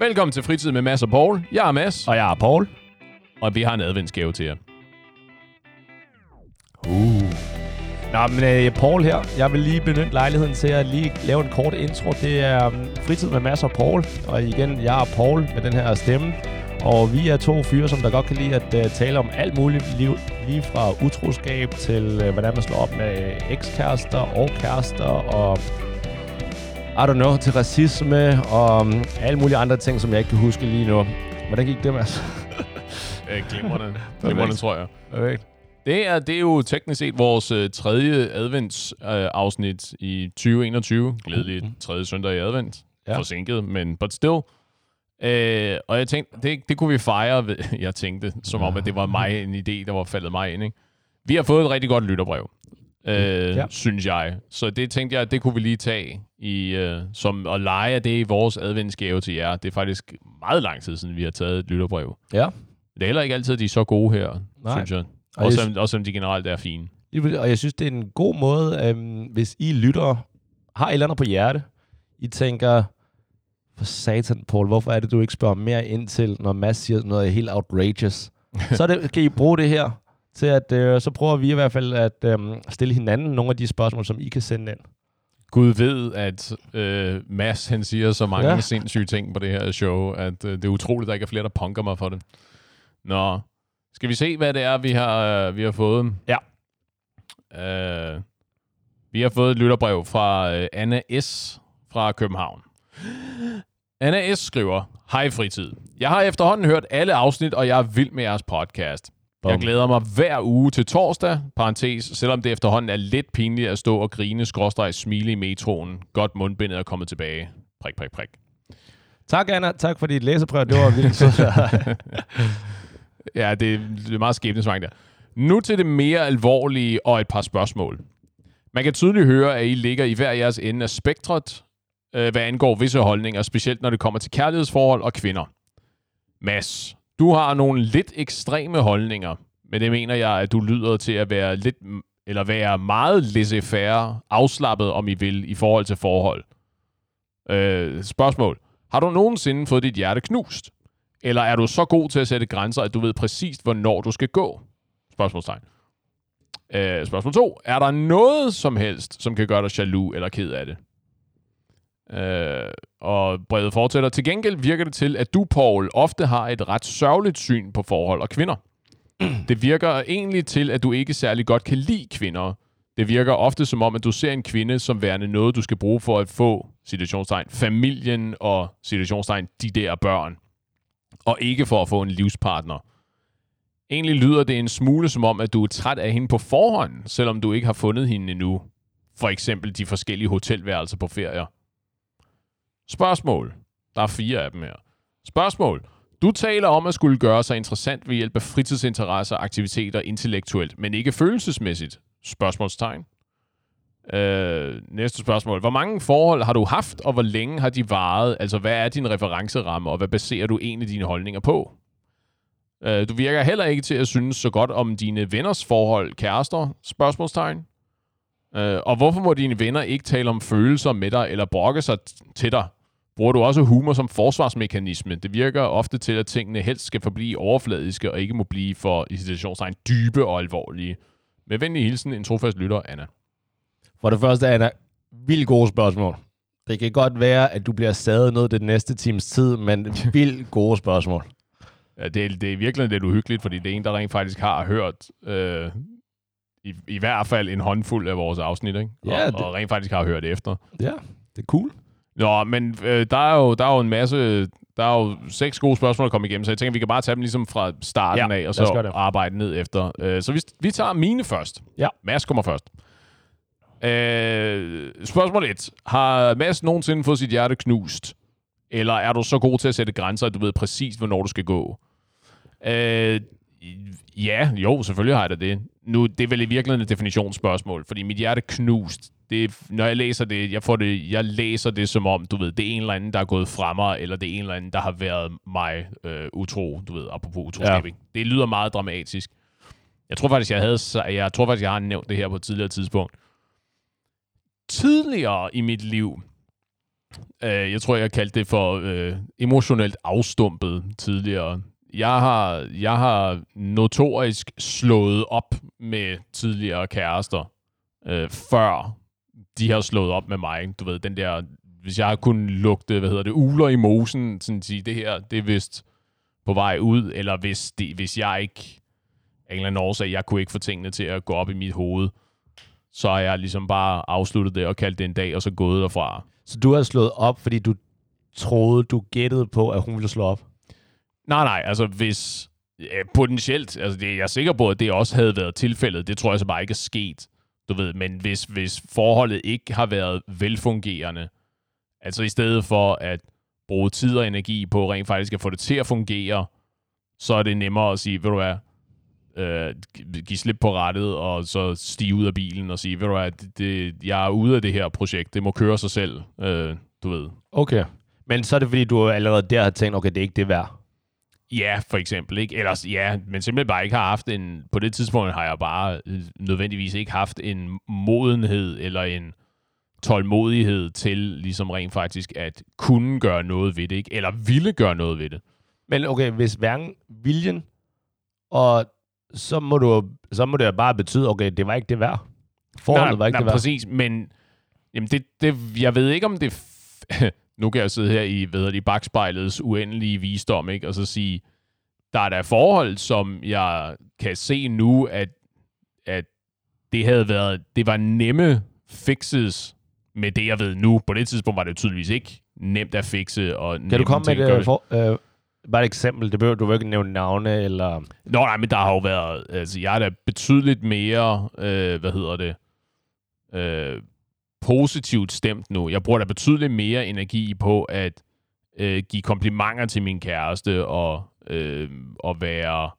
Velkommen til Fritid med Mads og Paul. Jeg er Mads, Og jeg er Paul. og vi har en adventsgave til jer. Uh. Nå, men øh, Paul her. Jeg vil lige benytte lejligheden til at lige lave en kort intro. Det er um, fritid med Mads og Paul. Og igen, jeg er Paul med den her stemme. Og vi er to fyre, som der godt kan lide at uh, tale om alt muligt. Lige, lige fra utroskab til uh, hvordan man slår op med ekskærester og kærester. Og I don't know, til racisme og um, alle mulige andre ting, som jeg ikke kan huske lige nu. Hvordan gik det, Mads? Øh, glimrende. glimrende, tror jeg. Perfekt. Det er, det er jo teknisk set vores øh, tredje adventsafsnit øh, afsnit i 2021. Glædeligt tredje søndag i advent. Ja. Ja. Forsinket, men but still. Øh, og jeg tænkte, det, det kunne vi fejre, ved, jeg tænkte, som om, at det var mig en idé, der var faldet mig ind. Ikke? Vi har fået et rigtig godt lytterbrev, øh, ja. Ja. synes jeg. Så det tænkte jeg, det kunne vi lige tage i, øh, som at lege af det i vores adventsgave til jer. Det er faktisk meget lang tid siden, vi har taget et lytterbrev. Ja. Det er heller ikke altid, de er så gode her, Nej. synes jeg. Og Også, jeg selvom- også selvom de generelt er fine. Og jeg synes, det er en god måde, øhm, hvis I lytter, har et eller andet på hjerte, I tænker, for satan, Paul, hvorfor er det, du ikke spørger mere ind til, når Mads siger noget helt outrageous? så det, kan I bruge det her til at, øh, så prøver vi i hvert fald at øhm, stille hinanden nogle af de spørgsmål, som I kan sende ind. Gud ved, at øh, Mads han siger så mange. Ja. sindssyge ting på det her show, at øh, det er utroligt, at der ikke er flere, der punker mig for det. Nå, skal vi se, hvad det er, vi har, øh, vi har fået? Ja. Øh, vi har fået et lytterbrev fra øh, Anna S. fra København. Anna S. skriver, Hej fritid. Jeg har efterhånden hørt alle afsnit, og jeg er vild med jeres podcast. Jeg Bum. glæder mig hver uge til torsdag, parentes, selvom det efterhånden er lidt pinligt at stå og grine, skråstreg, smile i metroen. Godt mundbindet er kommet tilbage. Prik, prik, prik. Tak, Anna. Tak for dit læserbrev. Det var vildt sødt. Ja, det, det er meget skæbnesvang der. Nu til det mere alvorlige og et par spørgsmål. Man kan tydeligt høre, at I ligger i hver jeres ende af spektret, øh, hvad angår visse holdninger, specielt når det kommer til kærlighedsforhold og kvinder. Mads, du har nogle lidt ekstreme holdninger, men det mener jeg, at du lyder til at være lidt, eller være meget laissez-faire, afslappet, om I vil, i forhold til forhold. Øh, spørgsmål. Har du nogensinde fået dit hjerte knust? Eller er du så god til at sætte grænser, at du ved præcist, hvornår du skal gå? Spørgsmålstegn. Øh, spørgsmål 2. Er der noget som helst, som kan gøre dig jaloux eller ked af det? Øh, og brevet fortsætter. Til gengæld virker det til, at du, Paul, ofte har et ret sørgeligt syn på forhold og kvinder. Det virker egentlig til, at du ikke særlig godt kan lide kvinder. Det virker ofte som om, at du ser en kvinde som værende noget, du skal bruge for at få, situationstegn, familien og situationstegn, de der børn og ikke for at få en livspartner. Egentlig lyder det en smule som om, at du er træt af hende på forhånd, selvom du ikke har fundet hende endnu. For eksempel de forskellige hotelværelser på ferier. Spørgsmål. Der er fire af dem her. Spørgsmål. Du taler om at skulle gøre sig interessant ved hjælp af fritidsinteresser aktiviteter intellektuelt, men ikke følelsesmæssigt. Spørgsmålstegn. Øh, næste spørgsmål. Hvor mange forhold har du haft, og hvor længe har de varet? Altså, hvad er din referenceramme, og hvad baserer du egentlig dine holdninger på? Øh, du virker heller ikke til at synes så godt om dine venners forhold, kærester? Spørgsmålstegn. Øh, og hvorfor må dine venner ikke tale om følelser med dig, eller brokke sig t- til dig? Bruger du også humor som forsvarsmekanisme? Det virker ofte til, at tingene helst skal forblive overfladiske, og ikke må blive for, i situationstegn, dybe og alvorlige. Med venlig hilsen, en trofast lytter, Anna. For det første, Anna, vildt gode spørgsmål. Det kan godt være, at du bliver sadet ned det næste times tid, men vildt gode spørgsmål. Ja, det, er, det er virkelig lidt uhyggeligt, fordi det er en, der rent faktisk har hørt øh, i, i hvert fald en håndfuld af vores afsnit, ikke? Ja, og, det- og rent faktisk har hørt efter. Ja, det er cool. Nå, men øh, der, er jo, der er jo en masse... Der er jo seks gode spørgsmål at komme igennem, så jeg tænker, vi kan bare tage dem ligesom fra starten Ja, af, og så arbejde ned efter. Øh, så vi, vi tager mine først. Ja. Mads kommer først. Øh, spørgsmål 1. Har Mads nogensinde fået sit hjerte knust? Eller er du så god til at sætte grænser, at du ved præcis, hvornår du skal gå? Øh, ja, jo, selvfølgelig har jeg da det. Nu, det er vel i virkeligheden et definitionsspørgsmål, fordi mit hjerte er knust. Det, når jeg læser det, jeg, får det, jeg læser det som om, du ved, det er en eller anden, der er gået fra mig, eller det er en eller anden, der har været mig øh, utro, du ved, apropos utroskab. Ja. Det lyder meget dramatisk. Jeg tror faktisk, jeg havde, jeg tror faktisk, jeg har nævnt det her på et tidligere tidspunkt. Tidligere i mit liv, Øh, jeg tror, jeg kaldte det for øh, emotionelt afstumpet tidligere. Jeg har, jeg har notorisk slået op med tidligere kærester, øh, før de har slået op med mig. Du ved, den der, hvis jeg har kunnet lugte, hvad hedder det, uler i mosen, sådan at sige, det her, det er vist på vej ud, eller hvis, det, hvis jeg ikke, af en eller anden årsag, jeg kunne ikke få tingene til at gå op i mit hoved, så har jeg ligesom bare afsluttet det og kaldt det en dag, og så gået derfra. Så du har slået op, fordi du troede, du gættede på, at hun ville slå op? Nej, nej, altså hvis ja, potentielt, altså det, jeg er sikker på, at det også havde været tilfældet, det tror jeg så bare ikke er sket, du ved, men hvis, hvis forholdet ikke har været velfungerende, altså i stedet for at bruge tid og energi på rent faktisk at få det til at fungere, så er det nemmere at sige, ved du hvad, øh, give slip på rettet, og så stige ud af bilen og sige, ved du hvad, det, det, jeg er ude af det her projekt, det må køre sig selv, øh, du ved. Okay. Men så er det, fordi du allerede der har tænkt, okay, det er ikke det værd. Ja, for eksempel, ikke? Ellers, ja, men simpelthen bare ikke har haft en... På det tidspunkt har jeg bare øh, nødvendigvis ikke haft en modenhed eller en tålmodighed til ligesom rent faktisk at kunne gøre noget ved det, ikke? Eller ville gøre noget ved det. Men okay, hvis hverken viljen, og så må, du, så må det jo bare betyde, okay, det var ikke det værd. Forholdet nej, var ikke nej, det værd. præcis, men jamen det, det, jeg ved ikke, om det... nu kan jeg sidde her i, hvad hedder det, bagspejlets uendelige visdom, ikke? og så sige, der er der forhold, som jeg kan se nu, at, at det havde været, det var nemme fixes med det, jeg ved nu. På det tidspunkt var det tydeligvis ikke nemt at fixe. Og Kan du komme med et, for, øh, bare et eksempel? Det behøver du ikke nævne navne, eller... Nå, nej, men der har jo været... Altså, jeg er da betydeligt mere... Øh, hvad hedder det? Øh, positivt stemt nu. Jeg bruger da betydeligt mere energi på at øh, give komplimenter til min kæreste og, øh, og være,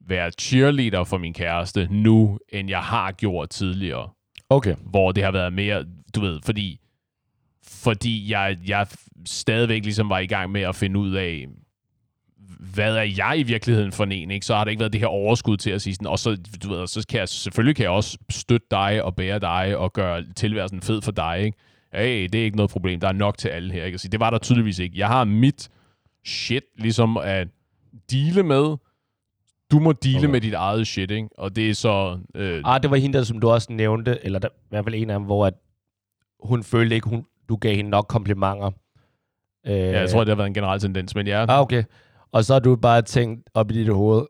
være cheerleader for min kæreste nu, end jeg har gjort tidligere. Okay. Hvor det har været mere, du ved, fordi fordi jeg, jeg stadigvæk ligesom var i gang med at finde ud af, hvad er jeg i virkeligheden for en, ikke? Så har der ikke været det her overskud til at sige sådan, og så, du ved, så kan jeg, selvfølgelig kan jeg også støtte dig og bære dig og gøre tilværelsen fed for dig, ikke? Hey, det er ikke noget problem, der er nok til alle her, ikke? Altså, det var der tydeligvis ikke. Jeg har mit shit ligesom at dele med, du må dele okay. med dit eget shit, ikke? Og det er så... Øh, Ah, det var hende der, som du også nævnte, eller der, i hvert fald en af dem, hvor at hun følte ikke, hun, du gav hende nok komplimenter. Øh, ja, jeg tror, det har været en generel tendens, men ja, Ah, okay. Og så har du bare tænkt op i dit hoved,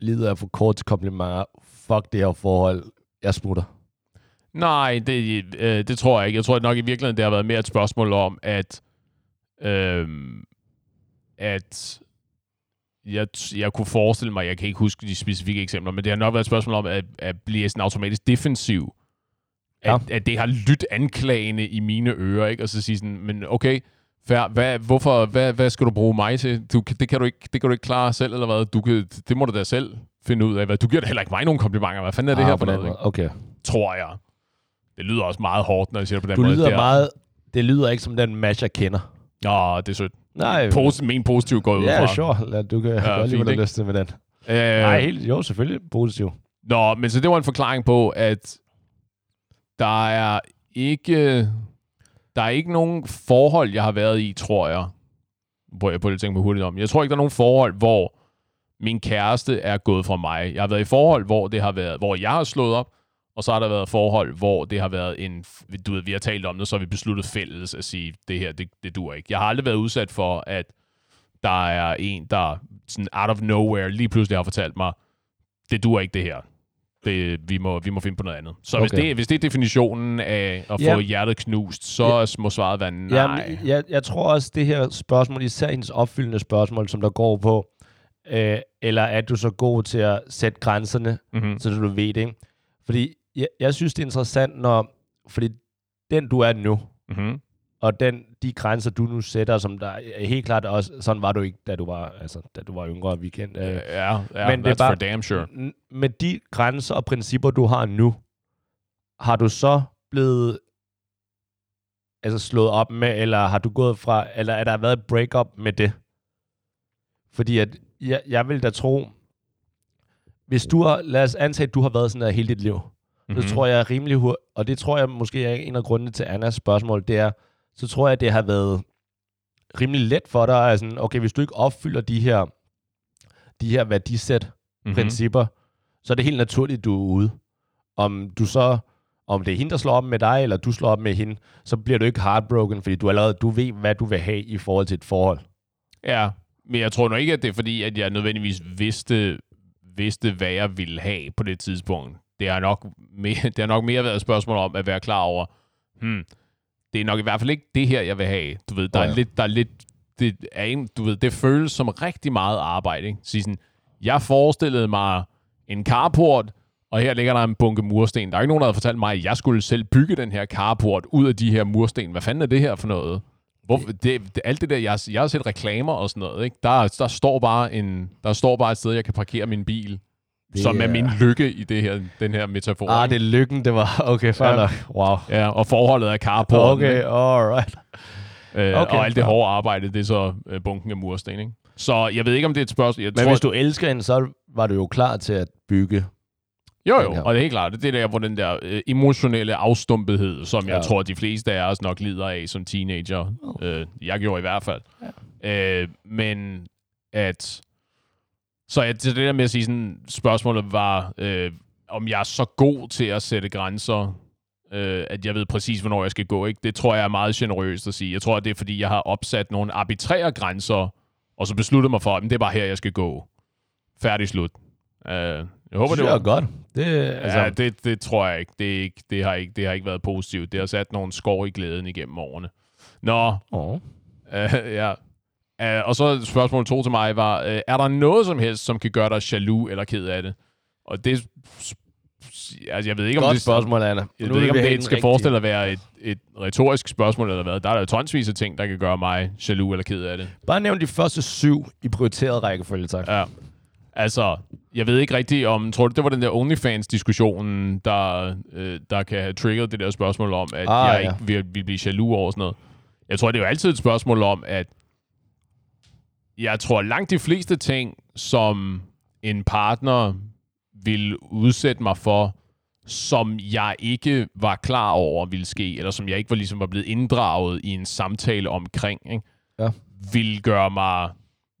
lider jeg for kort til komplimenter, fuck det her forhold, jeg smutter. Nej, det, øh, det tror jeg ikke. Jeg tror nok i virkeligheden, det har været mere et spørgsmål om, at, øh, at jeg, jeg kunne forestille mig, jeg kan ikke huske de specifikke eksempler, men det har nok været et spørgsmål om, at, at blive sådan automatisk defensiv. At, Ja. at det har lyttet anklagende i mine ører, ikke? Og så sige sådan, men okay, fair, hvad, hvorfor, hvad, hvad skal du bruge mig til? Du, det, kan du ikke, det kan du ikke klare selv, eller hvad? Du kan, det må du da selv finde ud af. Hvad? Du giver da heller ikke mig nogen komplimenter. Hvad fanden er det ah, her for noget? Ikke? Okay. tror jeg. Det lyder også meget hårdt, når jeg siger det på den Du måde. lyder det er- meget, det lyder ikke som den match, jeg kender. Nå, det er sødt. Nej, Posi- men positivt går ud ja, fra. sure. Lad, du kan ja, godt lide, fint, hvad du lyst til med den. Øh, Nej, helt, jo, selvfølgelig positiv. Nå, men så det var en forklaring på, at der er ikke... Der er ikke nogen forhold, jeg har været i, tror jeg. Prøv jeg på det tænke mig hurtigt om. Jeg tror ikke, der er nogen forhold, hvor min kæreste er gået fra mig. Jeg har været i forhold, hvor det har været, hvor jeg har slået op, og så har der været forhold, hvor det har været en, du ved, vi har talt om det, så har vi besluttet fælles at sige, det her, det, det dur ikke. Jeg har aldrig været udsat for, at der er en, der sådan out of nowhere lige pludselig har fortalt mig, det dur ikke det her. Det, vi, må, vi må finde på noget andet. Så okay. hvis, det, hvis det er definitionen af at Ja. få hjertet knust, så ja. må svaret være nej. Jamen, jeg, jeg tror også, det her spørgsmål, især hendes opfyldende spørgsmål, som der går på, øh, eller er du så god til at sætte grænserne, mm-hmm. så du ved det, ikke? Fordi jeg, jeg synes, det er interessant, når, fordi den du er nu, Mm-hmm. Og den, de grænser, du nu sætter, som der er helt klart også, sådan var du ikke, da du var, altså, da du var yngre weekend. Øh, Ja, ja Men men det er that's bare- for damn sure. Med de grænser og principper, du har nu, har du så blevet altså slået op med, eller har du gået fra, eller er der været et break-up med det? Fordi at, jeg, jeg vil da tro, hvis du har, lad os antage, at du har været sådan der hele dit liv, mm-hmm. så tror jeg rimelig hurtigt, og det tror jeg måske er en af grundene til Annas spørgsmål, det er, så tror jeg, det har været rimelig let for dig. Altså, okay, hvis du ikke opfylder de her, de her værdisæt, mm-hmm. principper, så er det helt naturligt, du er ude. Om du så om det er hende, der slår op med dig, eller du slår op med hende, så bliver du ikke heartbroken, fordi du allerede du ved, hvad du vil have i forhold til et forhold. Ja, men jeg tror nok ikke, at det er fordi, at jeg nødvendigvis vidste, vidste hvad jeg ville have på det tidspunkt. Det har nok mere, det har nok mere været et spørgsmål om at være klar over, hmm, det er nok i hvert fald ikke det her, jeg vil have. Du ved, der oh, ja. er lidt, der er lidt, det er en, du ved, det føles som rigtig meget arbejde. Ikke? Så sådan, jeg forestillede mig en carport, og her ligger der en bunke mursten. Der er ikke nogen, der har fortalt mig, at jeg skulle selv bygge den her carport ud af de her mursten. Hvad fanden er det her for noget? Hvor, det, det, alt det der, jeg, jeg har set reklamer og sådan noget, ikke? Der, der, står bare en, der står bare et sted, jeg kan parkere min bil. Det som er min lykke i det her, den her metafor. Ah, det er lykken, det var. Okay, fair ja. Wow. Ja, og forholdet er carporten. Okay, alright. Øh, okay, og alt det hårde arbejde, det er så øh, bunken af mursten, ikke? Så jeg ved ikke, om det er et spørgsmål. Jeg Men tror, hvis du elsker hende, så var du jo klar til at bygge jo, jo, og det er helt klart, det er der, hvor den der øh, emotionelle afstumpethed, som ja. jeg tror, de fleste af os nok lider af som teenager. Oh. Øh, jeg gjorde i hvert fald. Ja. Øh, men at... Så at det der med at sige sådan, spørgsmålet var, øh, om jeg er så god til at sætte grænser, øh, at jeg ved præcis, hvornår jeg skal gå. Ikke? Det tror jeg er meget generøst at sige. Jeg tror, at det er, fordi jeg har opsat nogle arbitrære grænser, og så besluttet mig for, at det er bare her, jeg skal gå. Færdig slut. Øh, jeg håber, det, det var godt. Det, altså... Ja, det, det tror jeg ikke. Det, ikke, det, har ikke. det har ikke været positivt. Det har sat nogle skår i glæden igennem årene. Nå. Oh. Uh, ja. Uh, og så spørgsmål to til mig var, uh, er der noget som helst, som kan gøre dig jaloux eller ked af det? Og det... Altså, jeg ved ikke, om Godt det... spørgsmål, Anna. Jeg ved ikke, om det skal forestille at være et, et retorisk spørgsmål eller hvad. Der er der tonsvis af ting, der kan gøre mig jaloux eller ked af det. Bare nævn de første syv i prioriteret rækkefølge, tak. Ja. Altså, jeg ved ikke rigtigt om... Tror du, det var den der OnlyFans-diskussion, der, øh, der kan have triggeret det der spørgsmål om, at ah, jeg ja. ikke vil, vil blive jaloux over sådan noget? Jeg tror, det er jo altid et spørgsmål om, at jeg tror langt de fleste ting, som en partner vil udsætte mig for, som jeg ikke var klar over ville ske, eller som jeg ikke var ligesom var blevet inddraget i en samtale omkring, ikke? Ja. vil gøre mig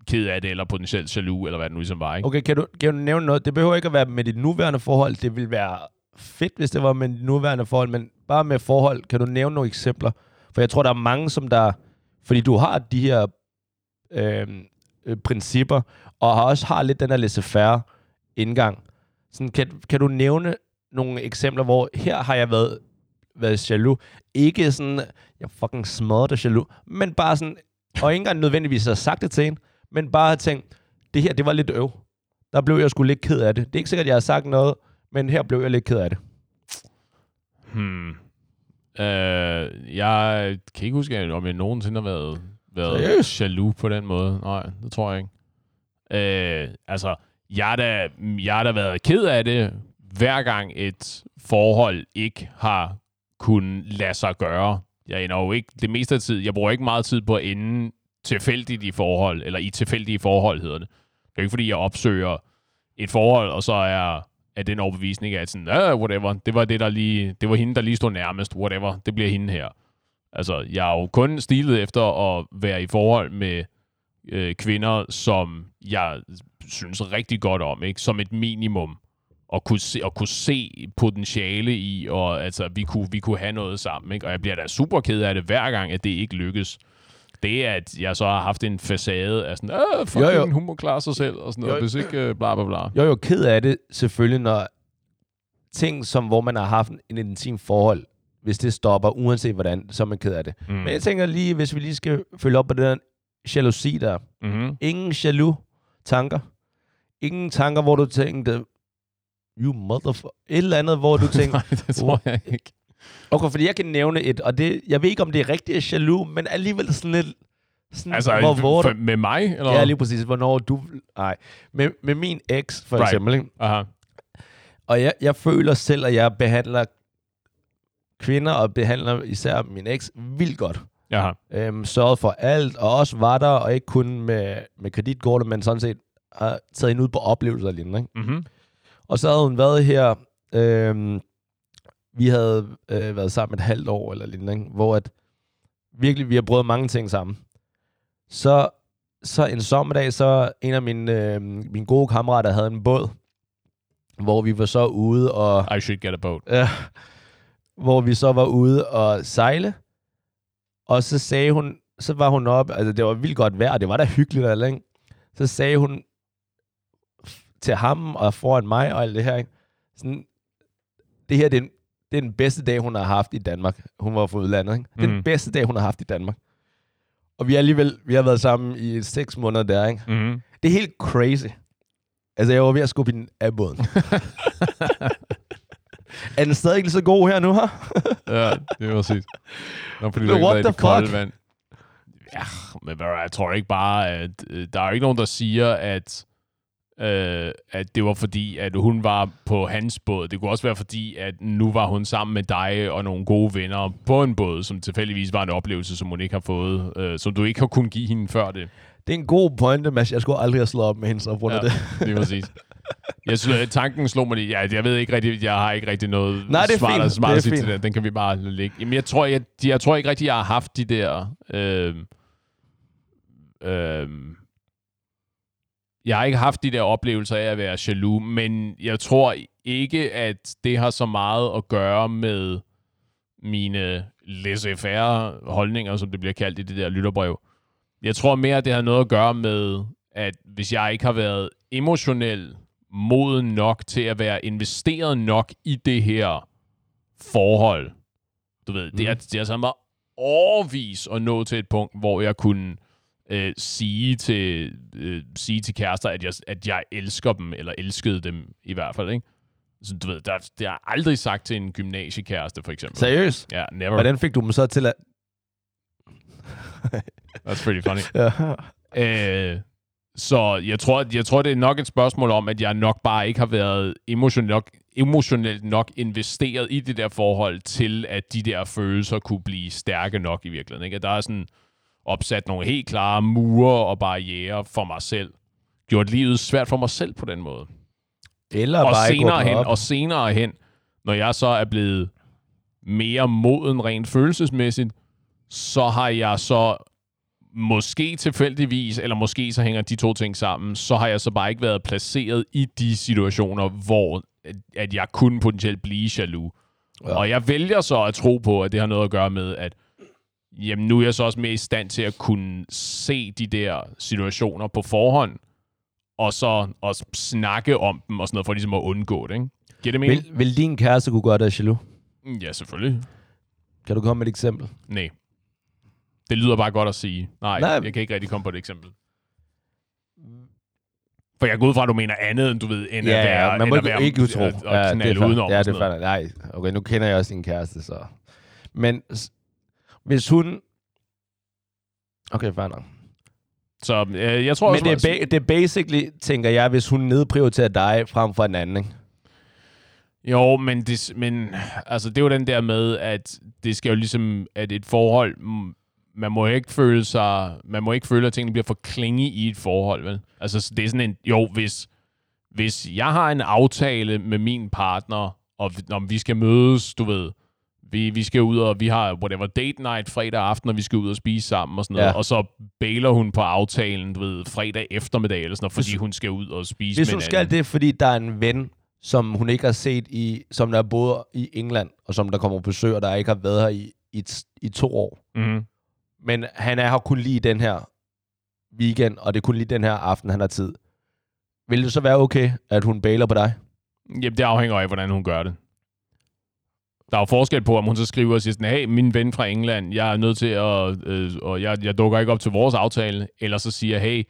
ked af det, eller potentielt jaloux, eller hvad det nu ligesom var. Ikke? Okay, kan du, kan du nævne noget? Det behøver ikke at være med dit nuværende forhold. Det vil være fedt, hvis det var med dit nuværende forhold, men bare med forhold, kan du nævne nogle eksempler? For jeg tror, der er mange, som der... Fordi du har de her øhm, øh, principper, og har også har lidt den der laissez-faire indgang. Sådan, kan, kan du nævne nogle eksempler, hvor her har jeg været, været jaloux? Ikke sådan, jeg fucking smadret jaloux, men bare sådan, og ikke engang nødvendigvis har sagt det til en, men bare har tænkt, det her, det var lidt øv. Der blev jeg sgu lidt ked af det. Det er ikke sikkert, jeg har sagt noget, men her blev jeg lidt ked af det. Hmm. Øh, jeg kan ikke huske, om jeg nogensinde har været, været jaloux på den måde. Nej, det tror jeg ikke. Uh, altså, jeg har, da, jeg har da været ked af det, hver gang et forhold ikke har kunnet lade sig gøre. Jeg er jo ikke, det meste af tid, jeg bruger ikke meget tid på at ende tilfældigt i forhold, eller i tilfældige forhold hedder det. Det er ikke, fordi jeg opsøger et forhold, og så er, er den overbevisning, at sådan, ah, whatever, det var, det, der lige, det var hende, der lige stod nærmest, whatever, det bliver hende her. Altså, jeg er jo kun stilet efter at være i forhold med øh, kvinder, som jeg synes rigtig godt om, ikke? Som et minimum. Og kunne se, og kunne se potentiale i, og altså, vi kunne, vi kunne have noget sammen, ikke? Og jeg bliver da super ked af det hver gang, at det ikke lykkes det, at jeg så har haft en facade af sådan, øh, fucking jo, jo. hun må klare sig selv, og sådan noget, jo, hvis ikke uh, bla bla bla. Jo, jo, ked af det selvfølgelig, når ting, som hvor man har haft en intim forhold, hvis det stopper, uanset hvordan, så er man ked af det. Mm. Men jeg tænker lige, hvis vi lige skal følge op på den jalousi der. Mm-hmm. Ingen jaloux tanker. Ingen tanker, hvor du tænkte, you motherfucker. Et eller andet, hvor du tænkte... Nej, det tror jeg ikke. Okay, fordi jeg kan nævne et, og det, jeg ved ikke, om det er rigtigt jaloux, men alligevel sådan lidt... Sådan, altså, hvor, hvor du, med mig? Eller? Ja, lige præcis. Hvornår du... Nej, med, med min eks, for right. eksempel. Ikke? Aha. Og jeg, jeg føler selv, at jeg behandler kvinder, og behandler især min eks, vildt godt. Jaha. Øhm, sørget for alt, og også var der, og ikke kun med, med kreditkortet, men sådan set har taget hende ud på oplevelser og lignende. Ikke? Mm-hmm. Og så havde hun været her øhm, vi havde øh, været sammen et halvt år eller lignende, ikke? hvor at virkelig, vi har prøvet mange ting sammen. Så, så en sommerdag, så en af mine, øh, mine gode kammerater havde en båd, hvor vi var så ude og... I should get a boat. Ja, hvor vi så var ude og sejle. Og så sagde hun, så var hun op, altså det var vildt godt vejr, det var da hyggeligt, eller ikke? Så sagde hun til ham og foran mig og alt det her, ikke? Sådan, det her, det er, den, det er den bedste dag, hun har haft i Danmark. Hun var fra udlandet, ikke? Det er den bedste dag, hun har haft i Danmark. Og vi har alligevel, vi har været sammen i seks måneder der, ikke? Mm-hmm. Det er helt crazy. Altså, jeg var ved at skubbe den af båden. er den stadig ikke lige så god her nu, her? ja, det er præcis. Nå, fordi du what the fuck? vand. Ja, men jeg tror ikke bare, at øh, der er ikke nogen, der siger, at, øh, at det var fordi, at hun var på hans båd. Det kunne også være fordi, at nu var hun sammen med dig og nogle gode venner på en båd, som tilfældigvis var en oplevelse, som hun ikke har fået, øh, som du ikke har kunnet give hende før det. Det er en god pointe, Mads. Jeg skulle aldrig have slået op med hende, så på Ja. det. Det er præcis. Jeg synes, tanken slog mig lige. Ja, jeg ved ikke rigtig, jeg har ikke rigtig noget Nej, det er smart, fint. smart Det er sige til fint. den. Kan vi bare ligge. Jamen, jeg tror, jeg, jeg tror ikke rigtig, jeg har haft de der... Øh, øh, jeg har ikke haft de der oplevelser af at være jaloux, men jeg tror ikke, at det har så meget at gøre med mine laissez-faire holdninger, som det bliver kaldt i det der lytterbrev. Jeg tror mere, at det har noget at gøre med, at hvis jeg ikke har været emotionel moden nok til at være investeret nok i det her forhold, du ved, mm. det, er, det er så mig overvis at nå til et punkt, hvor jeg kunne øh, sige, til, øh, sige til kærester, at jeg, at jeg elsker dem, eller elskede dem i hvert fald, ikke? Så du ved, der, det har jeg aldrig sagt til en gymnasiekæreste, for eksempel. Seriøst? Ja, never. Hvordan fik du dem så til at... That's pretty funny. Ja. Øh, så jeg tror, jeg tror, det er nok et spørgsmål om, at jeg nok bare ikke har været emotionelt nok, emotionelt nok investeret i det der forhold, til at de der følelser kunne blive stærke nok i virkeligheden. Ikke? At der er sådan opsat nogle helt klare mure og barriere for mig selv. Gjort livet svært for mig selv på den måde. Eller Og bare senere, hen, op. og senere hen, når jeg så er blevet mere moden rent følelsesmæssigt, så har jeg så måske tilfældigvis, eller måske så hænger de to ting sammen, så har jeg så bare ikke været placeret i de situationer, hvor at- at jeg kunne potentielt blive jaloux. Ja. Og jeg vælger så at tro på, at det har noget at gøre med, at jamen, nu er jeg så også mere i stand til at kunne se de der situationer på forhånd, og så også snakke om dem og sådan noget, for ligesom at undgå det, ikke? Giver det mening? Vil, vil din kæreste kunne gøre dig jaloux? Vil... Ja, selvfølgelig. Kan du komme med et eksempel? Nej. Det lyder bare godt at sige. Nej, Nej. Jeg kan ikke rigtig komme på et eksempel. For jeg går ud fra, at du mener andet, end du ved, end at være, man må ikke, ikke utro. Og, og ja, det er udenom. Ja, det er fair. Nej, okay, nu kender jeg også din kæreste, så... Men hvis hun... Okay, fair nok. Så øh, jeg tror Men også, det er, ba- det er basically, tænker jeg, hvis hun nedprioriterer dig frem for en anden, ikke? Jo, men, det, men altså, det er jo den der med, at det skal jo ligesom, at et forhold, man må ikke føle sig, man må ikke føle, at tingene bliver for klinge i et forhold, vel? Altså, det er sådan en, jo, hvis, hvis jeg har en aftale med min partner, og om vi skal mødes, du ved, vi, vi skal ud og vi har whatever date night fredag aften, og vi skal ud og spise sammen og sådan noget, Ja. og så bailer hun på aftalen, du ved, fredag eftermiddag eller sådan noget, fordi Hvis- hun skal ud og spise Hvis med hun en skal det, fordi der er en ven, som hun ikke har set i, som der bor i England, og som der kommer på besøg, og der ikke har været her i, i, i to år. Mm-hmm. Men han er her kun lige den her weekend, og det er kun lige den her aften, han har tid. Vil det så være okay, at hun bailer på dig? Jamen, det afhænger af, hvordan hun gør det. Der er jo forskel på, om hun så skriver og siger sådan, hey, min ven fra England, jeg er nødt til at, øh, og jeg, jeg dukker ikke op til vores aftale, eller så siger, hey,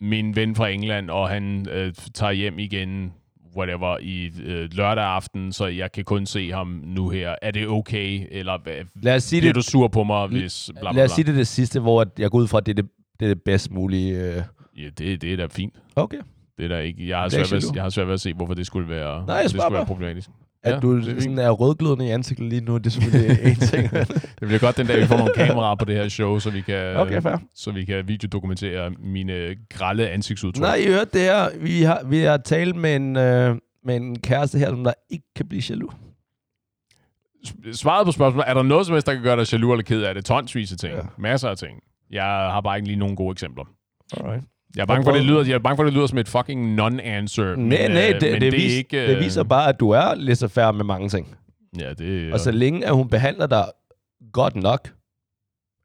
min ven fra England, og han øh, tager hjem igen, whatever, i øh, lørdag aften, så jeg kan kun se ham nu her. Er det okay, eller hvad, Lad os sige bliver det, du sur på mig, hvis bla bla lad os bla? sige det, det sidste, hvor jeg går ud fra, at det er det, det, er det bedst mulige. Øh. Ja, det, det er da fint. Okay. Det er da ikke, jeg har, svært ved, jeg har svært ved at se, hvorfor det skulle være, Nej, jeg det skulle være problematisk. At Ja, du er sådan er rødglødende i ansigtet lige nu, det er selvfølgelig en ting. Det bliver godt den dag, vi får nogle kameraer på det her show, så vi kan, Okay, fair. så vi kan videodokumentere mine grælde ansigtsudtryk. Nej, I hørte det her. Vi har, vi har talt med en, øh, med en kæreste her, som der ikke kan blive jaloux. svaret på spørgsmålet, er der noget som helst, der kan gøre dig jaloux eller ked af det? Tonsvis af ting. Ja. Masser af ting. Jeg har bare ikke lige nogen gode eksempler. Alright. Jeg er bange for, det lyder, jeg er bange for, det lyder som et fucking non-answer. Nej, men, nej, øh, det, men det, det, vis, ikke... det øh, viser bare, at du er lidt så færre med mange ting. Ja, det er... Og så længe, at hun behandler dig godt nok,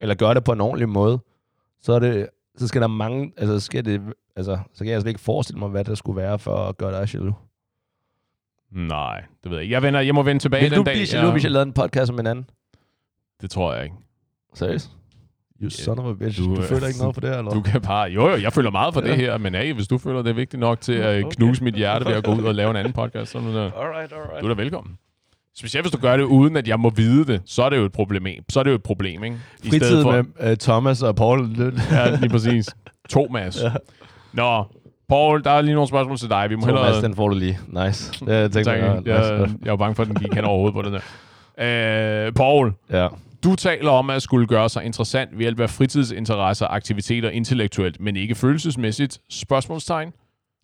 eller gør det på en ordentlig måde, så, er det, så skal der mange, altså, skal det, altså, så kan jeg slet ikke forestille mig, hvad det skulle være for at gøre dig jaloux. Nej, det ved jeg ikke. Jeg, vender, jeg må vende tilbage Vil den du dag. blive jaloux, hvis jeg lavede en podcast med en anden? Det tror jeg ikke. Seriøst? You son of a bitch. du, Du, føler ikke noget for det, eller? Du kan bare... Jo, jo, jeg føler meget for Ja. det her, men hey, hvis du føler, det er vigtigt nok til at Okay. knuse mit hjerte ved at gå ud og lave en anden podcast, så er du, Alright, alright. du er da velkommen. Specielt hvis du gør det uden, at jeg må vide det, så er det jo et problem. Så er det jo et problem, ikke? I Fritid med uh, Thomas og Paul. Ja, lige præcis. Thomas. Ja. Nå, Paul, der er lige nogle spørgsmål til dig. Vi må Thomas, hellere... den får du lige. Nice. Det jeg tænkte Tak, jeg. jeg, jeg var bange for, at den gik hen over hovedet på den der. Øh, Paul, Ja. Du taler om at skulle gøre sig interessant ved hjælp af fritidsinteresser, aktiviteter intellektuelt, men ikke følelsesmæssigt. Spørgsmålstegn.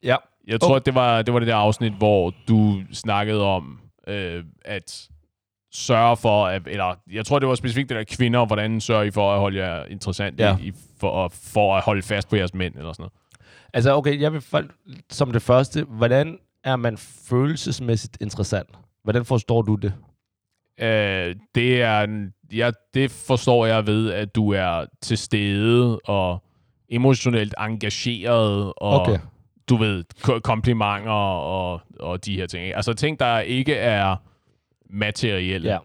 Ja. Jeg tror, Oh. at det var, det var det der afsnit, hvor du snakkede om øh, at sørge for, at, eller jeg tror, det var specifikt det der kvinder, hvordan sørger I for at holde jer interessant, Ja. i, for, at- for at holde fast på jeres mænd, eller sådan noget. Altså, okay, jeg vil som det første, hvordan er man følelsesmæssigt interessant? Hvordan forstår du det? Øh, det er, ja, det forstår jeg ved, at du er til stede og emotionelt engageret og Okay. du ved, ko- komplimenter og, og de her ting. Altså ting, der ikke er materielle. Ja.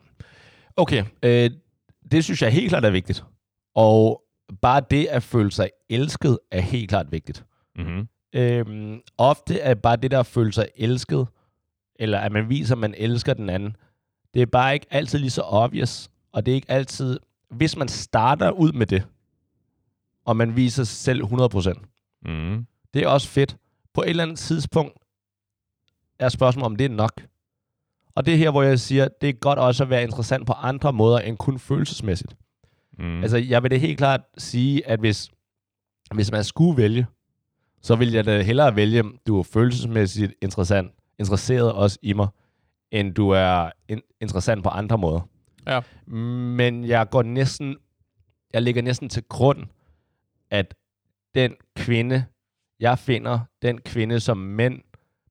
Okay, øh, det synes jeg helt klart er vigtigt. Og bare det at føle sig elsket er helt klart vigtigt. Mm-hmm. Øhm, ofte er bare det der at føle sig elsket, eller at man viser, at man elsker den anden, det er bare ikke altid lige så obvious, og det er ikke altid, hvis man starter ud med det, og man viser sig selv 100%, Mm-hmm. det er også fedt. På et eller andet tidspunkt er spørgsmålet, om det er nok. Og det er her, hvor jeg siger, det er godt også at være interessant på andre måder, end kun følelsesmæssigt. Mm. Altså, jeg vil det helt klart sige, at hvis, hvis man skulle vælge, så vil jeg da hellere vælge, du er følelsesmæssigt interessant, interesseret også i mig, end du er in- interessant på andre måder. Ja. Men jeg går næsten, jeg ligger næsten til grund, at den kvinde, jeg finder, den kvinde, som mænd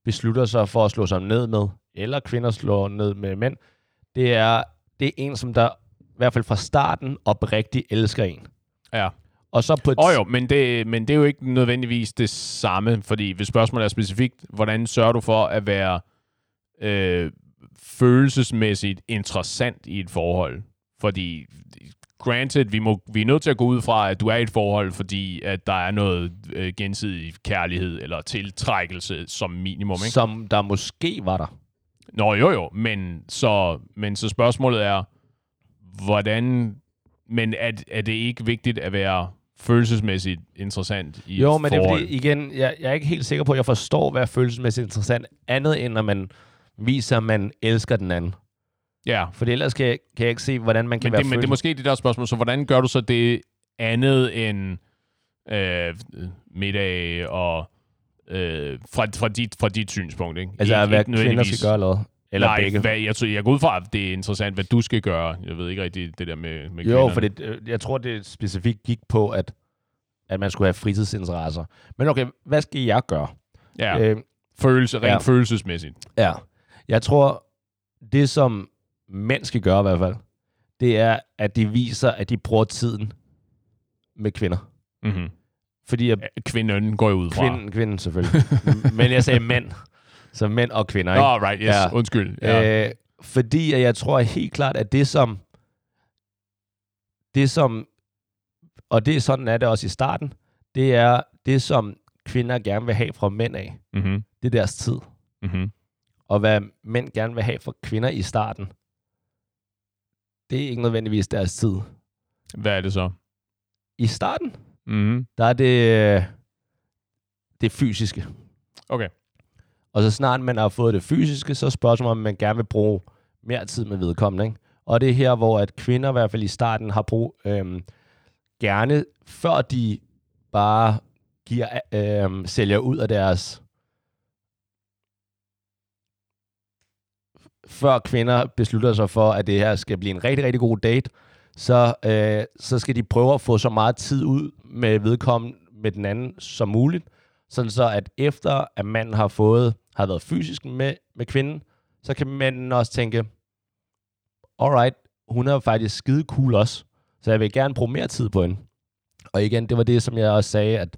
beslutter sig for at slå sig ned med, eller kvinder slår ned med mænd, det er, det er en, som der i hvert fald fra starten oprigtigt elsker en. Ja. Og så på et... Oh, jo, men det, men det er jo ikke nødvendigvis det samme, fordi hvis spørgsmålet er specifikt, hvordan sørger du for at være øh, følelsesmæssigt interessant i et forhold? Fordi, granted, vi, må, vi er nødt til at gå ud fra, at du er i et forhold, fordi at der er noget øh, gensidig kærlighed eller tiltrækkelse som minimum, ikke? som der måske var der. Nå jo jo, men så, men så spørgsmålet er, hvordan, men er, er det ikke vigtigt at være følelsesmæssigt interessant i Jo, et men det er forhold? fordi, igen, jeg, jeg er ikke helt sikker på, at jeg forstår, hvad følelsesmæssigt interessant, andet end når man viser, at man elsker den anden. Ja, For ellers kan jeg, kan jeg ikke se, hvordan man kan men være det, men det er måske det der spørgsmål, så hvordan gør du så det andet end øh, middag og øh, fra, fra, dit, fra dit synspunkt, ikke? Altså, ikke, hvad ikke kvinder skal gøre eller hvad? Eller Nej, begge. Hvad, jeg, tror, jeg går ud fra, at det er interessant, hvad du skal gøre. Jeg ved ikke rigtig det der med, med Jo, kvinderne. for det, øh, jeg tror, det specifikt gik på, at, at man skulle have fritidsinteresser. Men okay, hvad skal jeg gøre? Ja, Øh, følelse, rent ja. følelsesmæssigt. Ja. Jeg tror, det som mænd skal gøre i hvert fald, det er, at de viser, at de bruger tiden med kvinder. Mm-hmm. Fordi at Kvinden går jeg ud fra. kvinden, kvinden selvfølgelig. Men jeg sagde mænd. Så mænd og kvinder, ikke? Nå, right, yes. Ja. Ja. Undskyld. Ja. Øh, fordi at jeg tror helt klart, at det som, det som, og det sådan er det også i starten, det er det, som kvinder gerne vil have fra mænd af. Mm-hmm. Det er deres tid. Mm-hmm. Og hvad mænd gerne vil have fra kvinder i starten, det er ikke nødvendigvis deres tid. Hvad er det så? I starten, Mm-hmm. der er det det fysiske. Okay. Og så snart man har fået det fysiske, så er spørgsmålet, om man gerne vil bruge mere tid med vedkommende. Ikke? Og det er her, hvor at kvinder i hvert fald i starten har brug øhm, gerne, før de bare giver, øhm, sælger ud af deres før kvinder beslutter sig for, at det her skal blive en rigtig, rigtig god date, så, øh, så skal de prøve at få så meget tid ud med vedkommende med den anden som muligt, sådan så at efter at manden har fået, har været fysisk med, med kvinden, så kan manden også tænke, alright, hun er faktisk skide cool også, så jeg vil gerne bruge mere tid på hende. Og igen, det var det, som jeg også sagde, at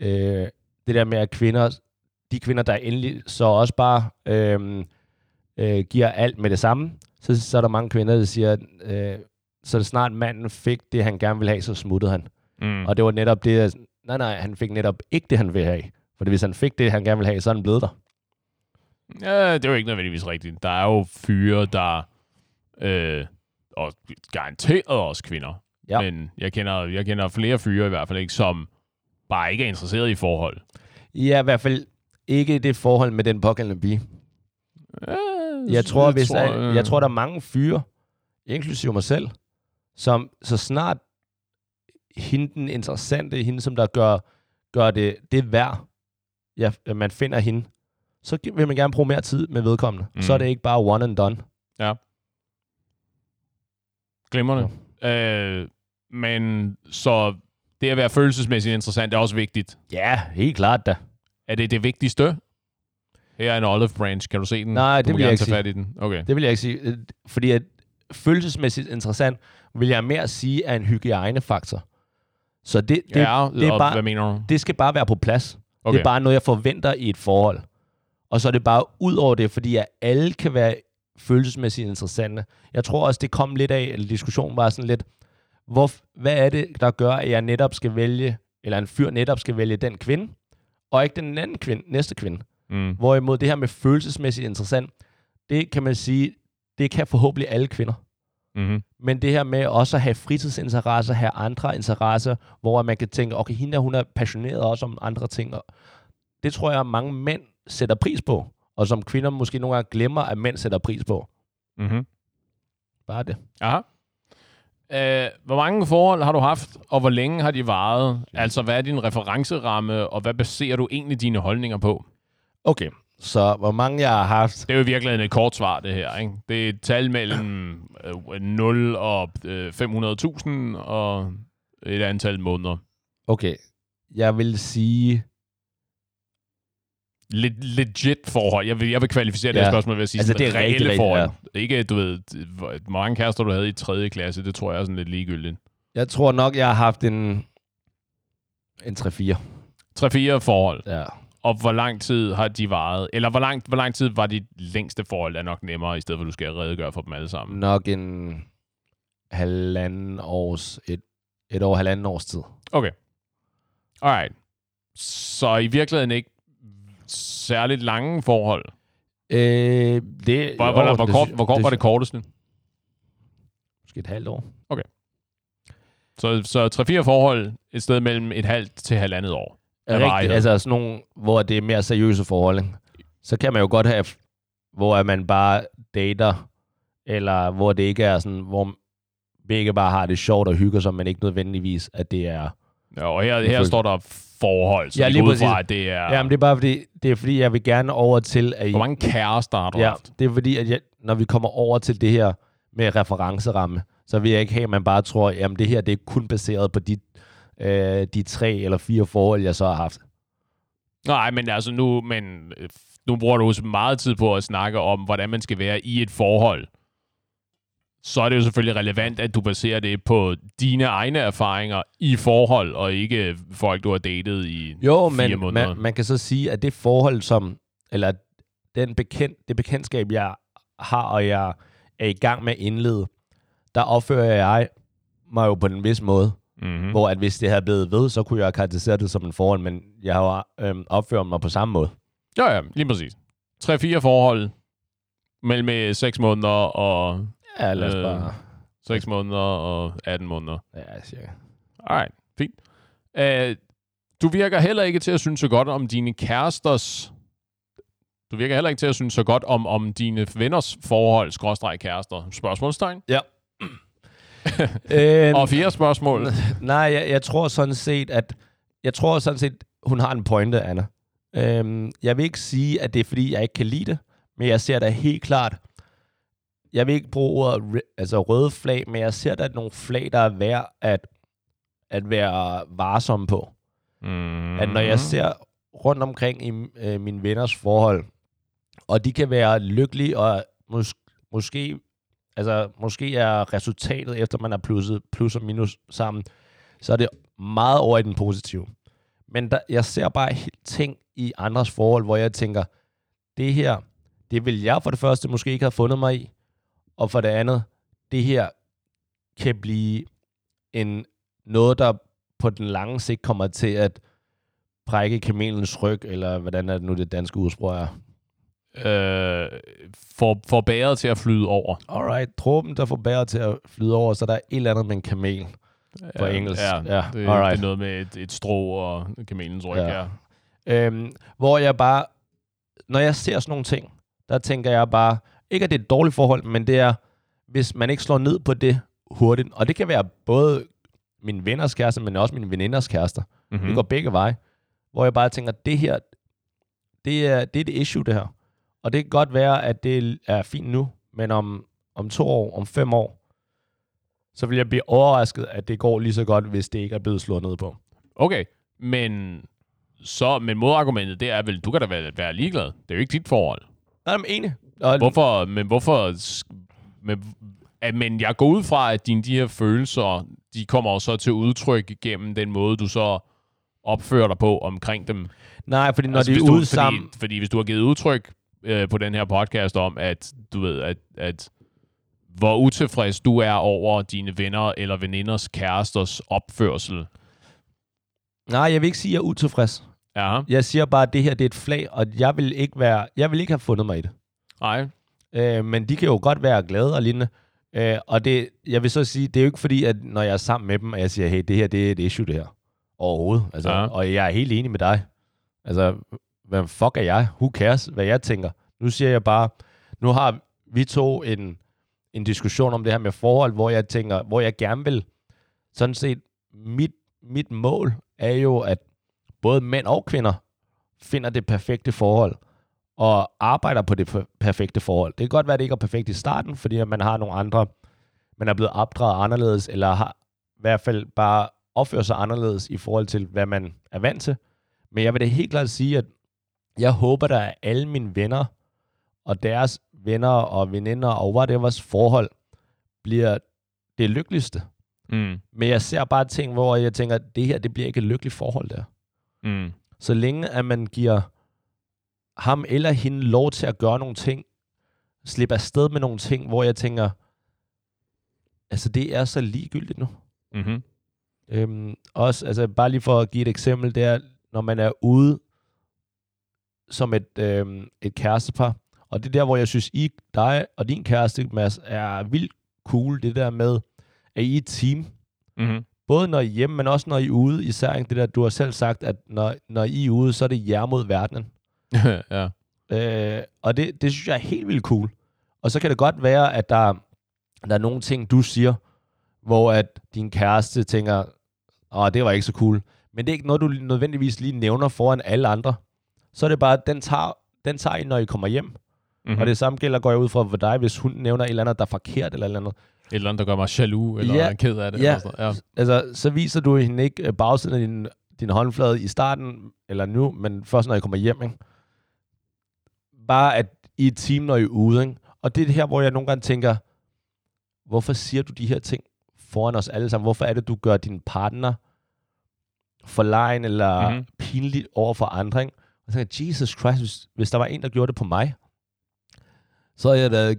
øh, det der med, at kvinder, de kvinder, der endelig så også bare øh, øh, giver alt med det samme, så, så er der mange kvinder, der siger, at øh, så snart manden fik det, han gerne ville have, så smuttede han. Mm. Og det var netop det, at, nej, nej, han fik netop ikke det, han ville have. For hvis han fik det, han gerne ville have, så er han blevet der. Ja, det er jo ikke nødvendigvis rigtigt. Der er jo fyre, der... Øh, og garanteret også kvinder. Ja. Men jeg kender, jeg kender flere fyre i hvert fald ikke, som bare ikke er interesseret i forhold. Ja, i hvert fald ikke det forhold med den pågældende bi. Øh, Jeg tror, hvis, tror, jeg, jeg tror, der er mange fyre, inklusive mig selv, som så snart hende den interessante, hende som der gør, gør det, det værd, ja, man finder hende, så vil man gerne bruge mere tid med vedkommende. Mm. Så er Mm. det ikke bare one and done. Glimrende. Øh, men så det at være følelsesmæssigt interessant er også vigtigt. Ja, helt klart da. Er det det vigtigste? Her er en olive branch. Kan du se den? Nej, du det vil jeg ikke sige. fat i den. Okay. Det vil jeg ikke sige. øh, Fordi at følelsesmæssigt interessant, vil jeg mere sige, er en hygiejnefaktor. Så det, det, ja, det, er bare, hvad mener du? det skal bare være på plads. Okay. Det er bare noget, jeg forventer i et forhold. Og så er det bare ud over det, fordi at alle kan være følelsesmæssigt interessante. Jeg tror også, det kom lidt af, eller diskussionen var sådan lidt, hvor, hvad er det, der gør, at jeg netop skal vælge, eller en fyr netop skal vælge den kvinde, og ikke den anden kvinde, næste kvinde. Mm. Hvorimod det her med følelsesmæssigt interessant, det kan man sige, det kan forhåbentlig alle kvinder. Mm-hmm. Men det her med også at have fritidsinteresser, have andre interesser, hvor man kan tænke, okay, hende hun er passioneret også om andre ting. Og det tror jeg, at mange mænd sætter pris på. Og som kvinder måske nogle gange glemmer, at mænd sætter pris på. Mm-hmm. Bare det. Aha. Øh, hvor mange forhold har du haft, og hvor længe har de varet? Altså, hvad er din referenceramme, og hvad baserer du egentlig dine holdninger på? Okay, så hvor mange jeg har haft? Det er jo i virkeligheden et kort svar, det her. Ikke? Det er et tal mellem øh, 0 og øh, 500.000 og et antal måneder. Okay, jeg vil sige... Le- legit forhold. Jeg vil, jeg vil kvalificere det Ja. her spørgsmål ved at sige Altså, det er reelle rigtig, forhold. Ikke, du ved, hvor hvor mange kærester du havde i 3. klasse, det tror jeg er sådan lidt ligegyldigt. Jeg tror nok, jeg har haft en... En 3-4. 3-4 forhold. Ja. Og hvor lang tid har de varet? Eller hvor lang, hvor lang tid var dit længste forhold, er nok nemmere, i stedet for at du skal redegøre for dem alle sammen. Nok en halvanden års... Et, et år, halvanden års tid. Okay. Alright. Så i virkeligheden ikke særligt lange forhold. Øh, det, Hvor, jo, hvor, hvor, det kort, hvor kort var det korteste? Måske et halvt år. Så, så 3-4 forhold et sted mellem et halvt til halvandet år. Af Rigtig, varighed. altså sådan nogle, hvor det er mere seriøse forhold. Ikke? Så kan man jo godt have, hvor man bare dater, eller hvor det ikke er sådan, hvor begge bare har det sjovt og hygger sig, men ikke nødvendigvis, at det er... Ja, og her, her står der forhold, så Ja, lige ud præcis. fra, at det er... Ja, men det er bare fordi, det er fordi, jeg vil gerne over til, at... Hvor mange kærester har du ja, haft? det er fordi, at jeg, når vi kommer over til det her med referenceramme, så vil jeg ikke have, at man bare tror, jamen det her, det er kun baseret på de, øh, de tre eller fire forhold, jeg så har haft. Nej, men altså nu, men, øh, nu bruger du så meget tid på at snakke om, hvordan man skal være i et forhold. Så er det jo selvfølgelig relevant, at du baserer det på dine egne erfaringer i forhold, og ikke folk, du har datet i Jo, fire men måneder. man, man kan så sige, at det forhold, som, eller den bekendt, det bekendtskab, jeg har, og jeg er i gang med at indlede, der opfører jeg mig jo på en vis måde, Mm-hmm. mm. hvor at hvis det havde blevet ved, så kunne jeg karakterisere det som en forhold, men jeg har jo øhm, opført mig på samme måde. Ja, ja, lige præcis. 3-4 forhold mellem 6 måneder og Ja, lad os Øh, bare... 6 måneder og 18 måneder. Ja, cirka. Alright, fint. Uh, du virker heller ikke til at synes så godt om dine kæresters... Du virker heller ikke til at synes så godt om, om dine venners forhold, skråstreg kærester. Spørgsmålstegn. Ja. øhm, Og fire spørgsmål. Nej, jeg, jeg tror sådan set, at jeg tror sådan set, hun har en pointe, Anna. Øhm, jeg vil ikke sige, at det er, fordi jeg ikke kan lide det, men jeg ser da helt klart, jeg vil ikke bruge ordet altså røde flag, men jeg ser der nogle flag, der er værd at, at være varsom på. Mm. At når jeg ser rundt omkring i øh, mine venners forhold, og de kan være lykkelige, og mås- måske, altså, måske er resultatet, efter man har plusset plus og minus sammen, så er det meget over i den positive. Men der, jeg ser bare helt ting i andres forhold, hvor jeg tænker, det her, det vil jeg for det første måske ikke have fundet mig i, og for det andet, det her kan blive en noget, der på den lange sigt kommer til at brække kamelens ryg, eller hvordan er det nu det danske udsprog er? Øh, får, får bæret til at flyde over. Alright, dråben, der får bæret til at flyde over, så der er et eller andet med en kamel. På engelsk. Ja, Ja, det, det alright. er noget med et, et strå og kamelens ryg, Ja. ja. Øhm, hvor jeg bare, når jeg ser sådan nogle ting, der tænker jeg bare, ikke at det er et dårligt forhold, men det er, hvis man ikke slår ned på det hurtigt, og det kan være både mine venners kærester, men også mine veninders kærester. Mm. Mm-hmm. Det går begge veje. Hvor jeg bare tænker, det her, det er, det er det issue, det her. Og det kan godt være, at det er fint nu, men om, om to år, om fem år, så vil jeg blive overrasket, at det går lige så godt, hvis det ikke er blevet slået ned på. Okay, men så, men modargumentet, det er vel, du kan da være, være ligeglad. Det er jo ikke dit forhold. Nej, men enig. Og, Hvorfor, men hvorfor, men, at, men jeg går ud fra, at dine de her følelser, de kommer jo så til udtryk gennem den måde, du så opfører dig på omkring dem. Nej, fordi når altså, de er du, ude sammen... Fordi, fordi hvis du har givet udtryk øh, på den her podcast om, at du ved, at, at hvor utilfreds du er over dine venner eller veninders kæresters opførsel. Nej, jeg vil ikke sige, at jeg er utilfreds. Ja, Jeg siger bare, at det her det er et flag, og jeg vil ikke, være, jeg vil ikke have fundet mig i det. nej. Øh, men de kan jo godt være glade og lignende. Øh, og det, jeg vil så sige, det er jo ikke fordi, at når jeg er sammen med dem, at jeg siger, hey, det her det er et issue, det her. Overhovedet. Altså, Ja. ja. Og jeg er helt enig med dig. Altså, hvad fuck er jeg? Who cares, hvad jeg tænker? Nu siger jeg bare, nu har vi to en, en diskussion om det her med forhold, hvor jeg tænker, hvor jeg gerne vil, sådan set, mit, mit mål er jo, at både mænd og kvinder finder det perfekte forhold, og arbejder på det perfekte forhold. Det kan godt være, at det ikke er perfekt i starten, fordi man har nogle andre, man er blevet opdraget anderledes, eller har i hvert fald bare opfører sig anderledes i forhold til, hvad man er vant til. Men jeg vil da helt klart sige, at jeg håber, at alle mine venner og deres venner og veninder og whatever's forhold bliver det lykkeligste. Mm. Men jeg ser bare ting, hvor jeg tænker, at det her, det bliver ikke et lykkeligt forhold der. Mm. Så længe at man giver ham eller hende lov til at gøre nogle ting, slippe afsted med nogle ting, hvor jeg tænker, altså det er så ligegyldigt nu. Mm-hmm. Øhm, også, altså bare lige for at give et eksempel, det er, når man er ude som et, øhm, et kærestepar, og det er der, hvor jeg synes, I, dig og din kæreste, Mads, er vildt cool, det der med, at I er et team. Mm-hmm. Både når I er hjemme, men også når I er ude. Især det der, du har selv sagt, at når, når I er ude, så er det jer mod verdenen. ja. Øh, og det, det synes jeg er helt vildt cool. Og så kan det godt være, at der, der er nogle ting, du siger, hvor at din kæreste tænker, åh, det var ikke så cool. Men det er ikke noget, du nødvendigvis lige nævner foran alle andre. Så er det bare, den tager, den tager I, når I kommer hjem. Mm-hmm. Og det samme gælder, går jeg ud fra for dig, hvis hun nævner et eller andet, der er forkert eller et eller andet. Et eller andet, der gør mig jaloux, eller Ja. ja. ked af det. Ja. Eller sådan noget. Altså, så viser du hende ikke øh, bagsiden af din, din håndflade i starten, eller nu, men først, når I kommer hjem, ikke? Bare at I er et team, når I er ude, ikke? Og det er det her, hvor jeg nogle gange tænker, hvorfor siger du de her ting foran os alle sammen? Hvorfor er det, du gør din partner forlegen eller Mhm. mm-hmm. pinligt over for andre, ikke? Og så tænker jeg, Jesus Christ, hvis, hvis der var en, der gjorde det på mig, så havde jeg da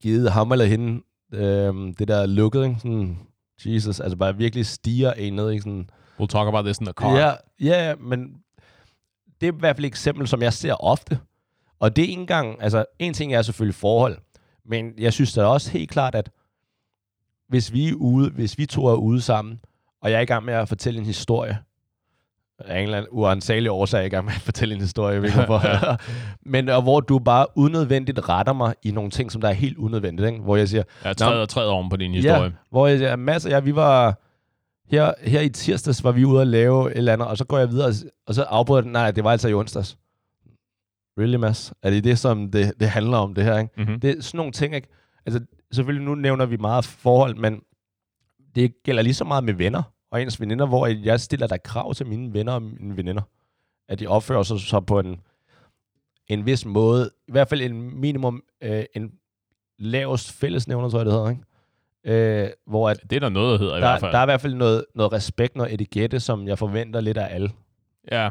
givet ham eller hende øhm, det der lukket, ikke? Sådan, Jesus, altså bare virkelig stiger en ned, ikke? Sådan, We'll talk about this in the car. Ja, ja, men det er i hvert fald et eksempel, som jeg ser ofte. Og det er ikke engang, altså en ting er selvfølgelig forhold, men jeg synes da også helt klart, at hvis vi er ude, hvis vi to er ude sammen, og jeg er i gang med at fortælle en historie, af en eller anden uansagelig årsag i gang med at fortælle en historie, jeg ved ikke hvorfor. men og hvor du bare unødvendigt retter mig i nogle ting, som der er helt unødvendigt, ikke? hvor jeg siger, Jeg træder, træder oven på din historie. Ja, hvor jeg siger, Mads og jeg, vi var... Her, her i tirsdags var vi ude at lave et eller andet, og så går jeg videre, og så afbryder den, nej, det var altså i onsdags. Really, Mads? Er det det, som det, det handler om, det her, ikke? Mm-hmm. Det er sådan nogle ting, ikke? Altså, selvfølgelig nu nævner vi meget forhold, men det gælder lige så meget med venner og ens veninder, hvor jeg stiller der krav til mine venner og mine veninder, at de opfører sig så på en, en vis måde, i hvert fald en minimum, øh, en lavest fællesnævner, tror jeg det hedder, ikke? Øh, hvor at Det er der noget, der hedder i der, hvert fald. der er i hvert fald noget, noget respekt, noget etikette, som jeg forventer lidt af alle. Ja.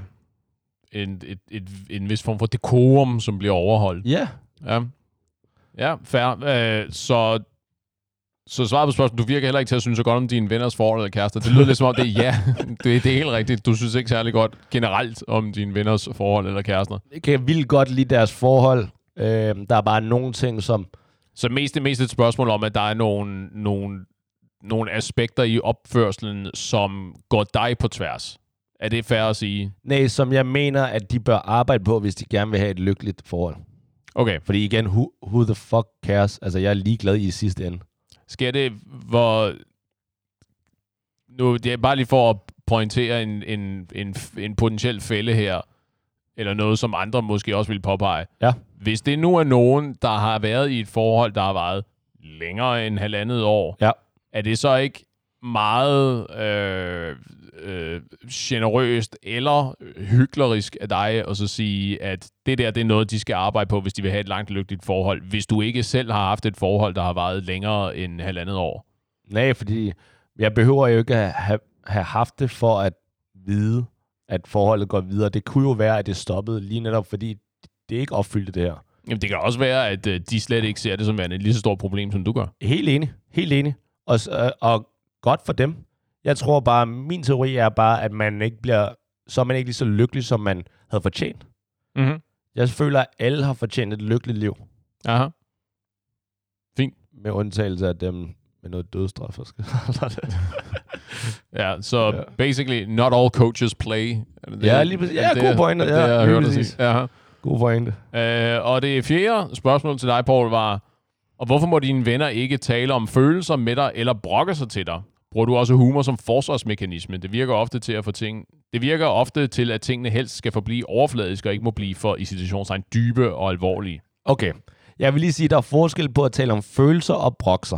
En, et, et, en vis form for dekorum, som bliver overholdt. Ja. Ja. Ja, fair. Øh, så, så svaret på spørgsmålet, du virker heller ikke til at synes så godt om dine venners forhold eller kærester. Det lyder lidt som om, det er ja. Det, det er helt rigtigt. Du synes ikke særlig godt generelt om dine venners forhold eller kærester. Jeg kan vildt godt lide deres forhold. Øh, der er bare nogle ting, som... Så mest det mest et spørgsmål om, at der er nogle, nogle, nogle aspekter i opførselen, som går dig på tværs. Er det fair at sige? Nej, som jeg mener, at de bør arbejde på, hvis de gerne vil have et lykkeligt forhold. Okay. Fordi igen, who, who the fuck cares? Altså, jeg er ligeglad i sidste ende. Sker det, hvor... Nu, det er bare lige for at pointere en, en, en, en potentiel fælde her, eller noget, som andre måske også vil påpege. Ja. Hvis det nu er nogen, der har været i et forhold, der har varet længere end halvandet år, Ja. er det så ikke meget øh, øh, generøst eller hyklerisk af dig at så sige, at det der det er noget, de skal arbejde på, hvis de vil have et langt lykkeligt forhold, hvis du ikke selv har haft et forhold, der har varet længere end halvandet år? Nej, fordi jeg behøver jo ikke at have, have haft det for at vide, at forholdet går videre. Det kunne jo være, at det stoppede lige netop, fordi det ikke opfyldte det her. Jamen, det kan også være, at øh, de slet ikke ser det som værende et lige så stort problem, som du gør. Helt enig. Helt enig. Og, øh, og godt for dem. Jeg tror bare, min teori er bare, at man ikke bliver, så er man ikke lige så lykkelig, som man havde fortjent. Mm-hmm. Jeg føler, at alle har fortjent et lykkeligt liv. Aha. Med undtagelse af dem med noget dødstraf. Ja, så Ja. ja. basically, not all coaches play. Det Ja, det- lige præcis. Ja, det, god pointe. Det, Ja, jeg har lige præcis. Aha. God pointe. Øh, og det fjerde spørgsmål til dig, Paul, var, og hvorfor må dine venner ikke tale om følelser med dig eller brokke sig til dig? Bruger du også humor som forsvarsmekanisme? Det virker ofte til at få ting... Det virker ofte til, at tingene helst skal forblive overfladiske og ikke må blive for, i situationstegn, dybe og alvorlige. Okay. Jeg vil lige sige, at der er forskel på at tale om følelser og brokser.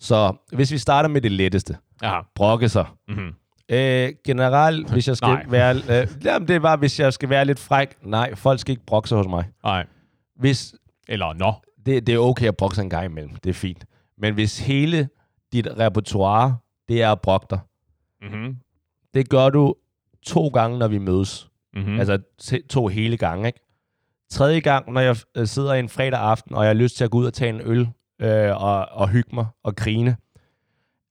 Så hvis vi starter med det letteste. Aha. Brokke sig. Mm-hmm. Øh, generelt, hvis jeg skal være... Øh, jamen, det er bare, hvis jeg skal være lidt fræk. Nej, folk skal ikke brokke sig hos mig. Nej. Hvis Eller nå. det, det er okay at brokke sig en gang imellem. Det er fint. Men hvis hele dit repertoire, det er at brokke dig, Mm-hmm. det gør du to gange, når vi mødes. Mm-hmm. Mm. Altså to hele gange, ikke? Tredje gang, når jeg øh, sidder en fredag aften, og jeg har lyst til at gå ud og tage en øl øh, og, og hygge mig og grine.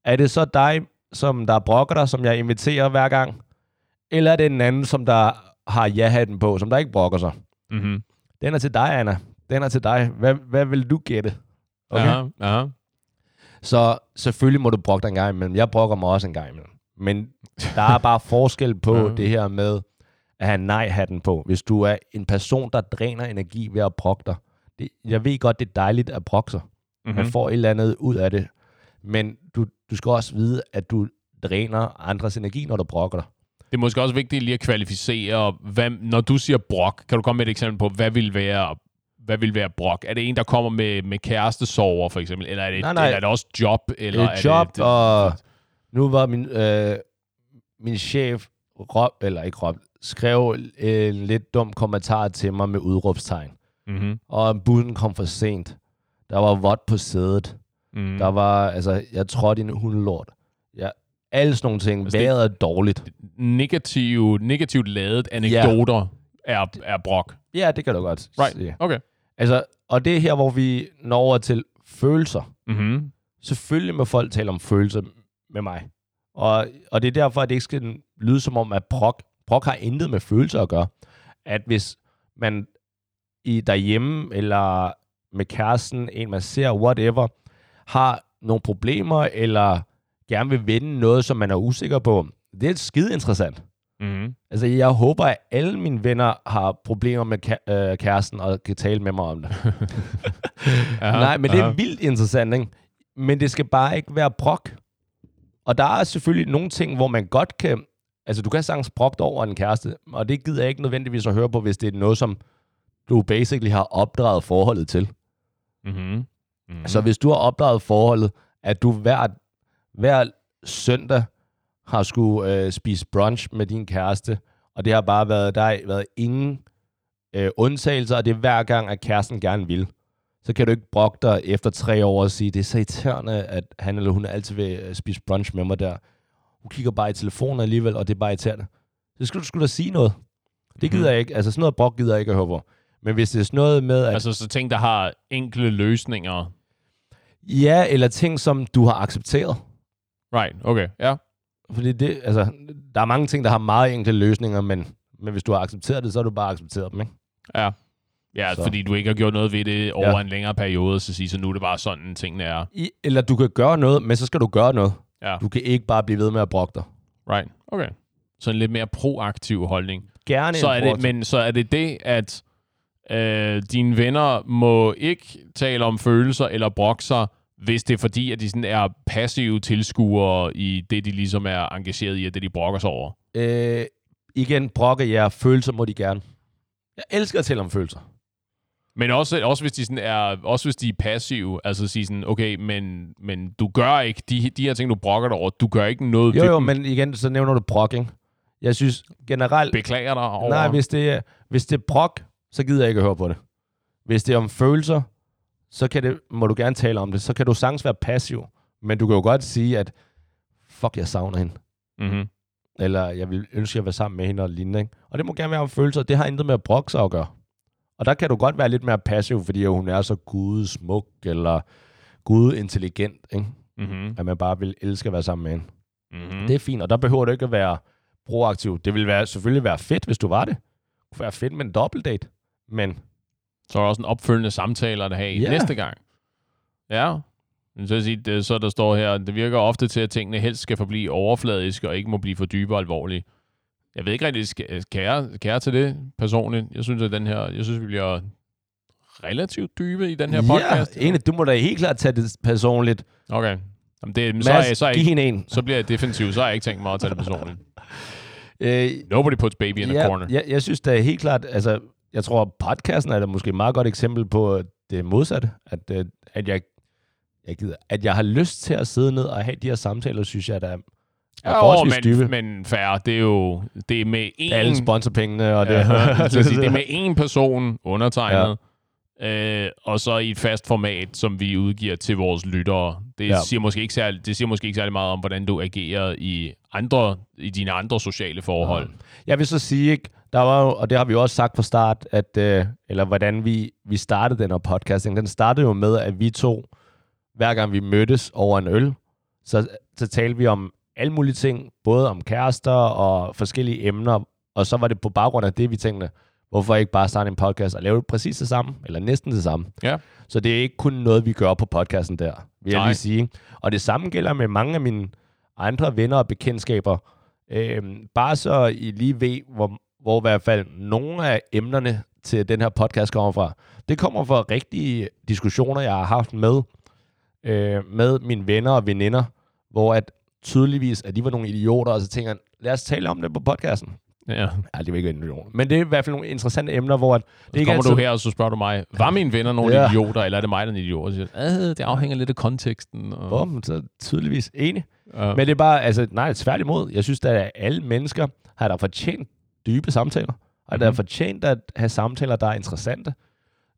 Er det så dig, som der brokker dig, som jeg inviterer hver gang? Eller er det en anden, som der har ja-hatten på, som der ikke brokker sig? mm-hmm. Den er til dig, Anna. Den er til dig. Hvad, hvad vil du gætte? Okay? Aha. Aha. Så selvfølgelig må du brokke dig en gang imellem. Jeg brokker mig også en gang imellem. Men der er bare forskel på Ja. det her med at have nej-hatten på. Hvis du er en person, der dræner energi ved at brokke dig. Det, jeg ved godt, det er dejligt at brokke sig. Mm-hmm. Man får et eller andet ud af det. Men du, du skal også vide, at du dræner andres energi, når du brokker dig. Det er måske også vigtigt lige at kvalificere, hvad, når du siger brok, kan du komme med et eksempel på, hvad vil være hvad vil være brok? Er det en, der kommer med, med kærestesover, for eksempel? Eller er det, Nej, nej. Eller er det også job? Eller Et er job, det, og nu var min, øh, min chef, Rob, eller ikke Rob, skrev en lidt dum kommentar til mig med udråbstegn. Mm-hmm. Og bussen kom for sent. Der var vådt på sædet. Mm. Der var, altså, jeg trådte i en hundelort. Ja, alle sådan nogle ting. Altså, det- Vejret er dårligt. Negativ, negativt lavet anekdoter er, er brok. Ja, det kan du godt Right. sige. Okay. Altså, og det er her, hvor vi når over til følelser. Mm-hmm. Selvfølgelig må folk tale om følelser med mig. Og, og det er derfor, at det ikke skal lyde som om, at brok, brok har intet med følelser at gøre. At hvis man i derhjemme, eller med kæresten, en man ser, whatever, har nogle problemer, eller gerne vil vinde noget, som man er usikker på, det er skide interessant. Mm-hmm. Altså, jeg håber, at alle mine venner har problemer med kæ- øh, kæresten, og kan tale med mig om det. Aha, Nej, men det er vildt interessant, ikke? Men det skal bare ikke være brok. Og der er selvfølgelig nogle ting, hvor man godt kan... Altså, du kan sagtens brokke over en kæreste, og det gider jeg ikke nødvendigvis at høre på, hvis det er noget, som du basically har opdraget forholdet til. Mm-hmm. Mm. Så hvis du har opdaget forholdet, at du hver, hver søndag har skulle øh, spise brunch med din kæreste, og det har bare været, der har været ingen øh, undtagelser, og det er hver gang, at kæresten gerne vil, så kan du ikke brokke dig efter tre år og sige, det er så irriterende, at han eller hun altid vil øh, spise brunch med mig der. Hun kigger bare i telefonen alligevel, og det er bare irriterende. Så skal du skulle da sige noget. Det gider Mhm. jeg ikke. Altså sådan noget brok gider jeg ikke at høre på. Men hvis det er sådan noget med, at Altså, så ting, der har enkle løsninger. ja, eller ting, som du har accepteret. Right, okay, ja. Fordi det, altså, der er mange ting, der har meget enkle løsninger, men, men hvis du har accepteret det, så har du bare accepteret dem, ikke? Ja. Ja, Så. fordi du ikke har gjort noget ved det over Ja. en længere periode, så sige, så nu er det bare sådan, tingene er. I, eller du kan gøre noget, men så skal du gøre noget. Ja, Du kan ikke bare blive ved med at brokke dig. right, okay. Så en lidt mere proaktiv holdning. Gerne Så er det, men så er det det, at øh, dine venner må ikke tale om følelser eller brokke sig, hvis det er fordi, at de sådan er passive tilskuere i det, de ligesom er engageret i, og det, de brokker sig over. Øh, igen, brokke jer. Følelser må de gerne. Jeg elsker at tale om følelser. Men også, også, hvis de sådan er, også hvis de er passive, altså sige sådan, okay, men, men du gør ikke, de, de her ting, du brokker dig over, du gør ikke noget Jo, jo, dem. men igen, så nævner du brokking. Jeg synes generelt... Beklager dig over. Nej, hvis det, er, hvis det er brok, så gider jeg ikke at høre på det. Hvis det er om følelser, så kan det, må du gerne tale om det. Så kan du sagtens være passiv. Men du kan jo godt sige, at fuck, jeg savner hende. Mm-hmm. Eller jeg vil ønske, at jeg var sammen med hende og lignende. Ikke? Og det må gerne være om følelser. Det har intet med at brokke sig at gøre. Og der kan du godt være lidt mere passiv, fordi hun er så gudesmuk, eller gudintelligent, ikke? Mm-hmm. at man bare vil elske at være sammen med hende. Mm-hmm. Det er fint, og der behøver du ikke at være proaktiv. Det ville være, selvfølgelig være fedt, hvis du var det. Det kunne være fedt med en dobbeltdate. Men Så er der også en opfølgende samtale at have Ja. næste gang. Ja. Men Så, sige, det, så der står her, det virker ofte til, at tingene helst skal forblive overfladiske og ikke må blive for dybe og alvorlige. Jeg ved ikke rigtig, skal, kan, jeg, kan jeg til det personligt? Jeg synes, at den her, jeg synes, vi bliver relativt dybe i den her podcast. Ja, enig, du må da helt klart tage det personligt. Okay. Jamen det, så, er Mads, så, er jeg giv ikke, en. så bliver jeg defensiv, så har jeg ikke tænkt mig at tage det personligt. Øh, Nobody puts baby in a ja, corner. jeg, jeg synes da helt klart, altså, jeg tror, podcasten er da måske et meget godt eksempel på det modsatte. At, øh, at, jeg, jeg gider, at jeg har lyst til at sidde ned og have de her samtaler, synes jeg, der er, Ja, forholdsvis dybe. men, men færre, det er jo det er med én... Alle sponsorpengene og det. Ja, sige, det er med én person undertegnet, ja. øh, og så i et fast format, som vi udgiver til vores lyttere. Det, Ja. ja. siger måske ikke særlig, det siger måske ikke særlig meget om, hvordan du agerer i andre i dine andre sociale forhold. Jeg vil så sige, ikke, der var jo, og det har vi jo også sagt fra start, at, øh, eller hvordan vi, vi startede den her podcasting, den startede jo med, at vi to, hver gang vi mødtes over en øl, så, så talte vi om alle mulige ting, både om kærester og forskellige emner, og så var det på baggrund af det, vi tænkte, hvorfor ikke bare starte en podcast og lave det præcis det samme, eller næsten det samme. Ja. Så det er ikke kun noget, vi gør på podcasten der, vil jeg Nej. lige sige. Og det samme gælder med mange af mine andre venner og bekendtskaber. Øhm, bare så I lige ved, hvor, hvor i hvert fald nogle af emnerne til den her podcast kommer fra. Det kommer fra rigtige diskussioner, jeg har haft med, øh, med mine venner og veninder, hvor at tydeligvis, at de var nogle idioter, og så tænker jeg, lad os tale om det på podcasten. Ja. Ja, det var ikke idioter. Men det er i hvert fald nogle interessante emner, hvor at det Så ikke kommer altid... du her, og så spørger du mig, var mine venner nogle Ja. idioter, eller er det mig, der er en idiot? Og så siger, jeg, "Øh, det afhænger lidt af konteksten. Og, Bum, så tydeligvis enig. ja. Men det er bare, altså, nej, tværtimod. Jeg synes, at alle mennesker har der fortjent dybe samtaler. Og der er Mhm. fortjent at have samtaler, der er interessante.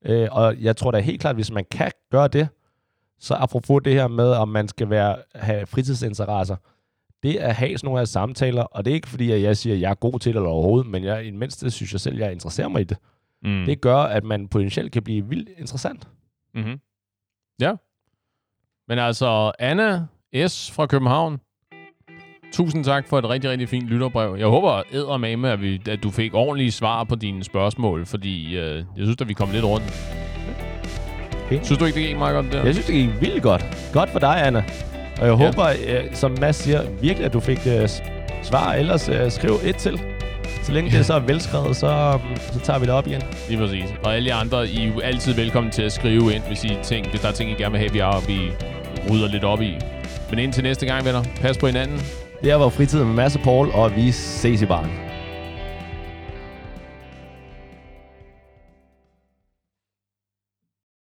Øh, og jeg tror da helt klart, hvis man kan gøre det, så apropos det her med, om man skal være, have fritidsinteresser, det er at have sådan nogle her samtaler, og det er ikke fordi, at jeg siger, at jeg er god til det eller overhovedet, men jeg, i det mindste synes jeg selv, at jeg interesserer mig i det. Mm. Det gør, at man potentielt kan blive vildt interessant. Mm-hmm. Ja. Men altså, Anna S. fra København. Tusind tak for et rigtig, rigtig fint lytterbrev. Jeg håber eddermame, at, vi, at du fik ordentlige svar på dine spørgsmål, fordi øh, jeg synes, at vi kom lidt rundt. Okay. Synes du ikke, det gik meget godt der? Jeg synes, det gik vildt godt. Godt for dig, Anna. Og jeg Ja. ja. håber, øh, som Mads siger, virkelig, at du fik øh, svar. Ellers øh, skriv et til. Så længe det så er velskrevet, så, um, så tager vi det op igen. Lige præcis. Og alle jer andre, I er jo altid velkommen til at skrive ind, hvis, I ting, hvis der er ting, I gerne vil have, vi, er, vi rydder lidt op i. Men indtil næste gang, venner. Pas på hinanden. Det her var fritid med Mads og Paul, og vi ses i baren.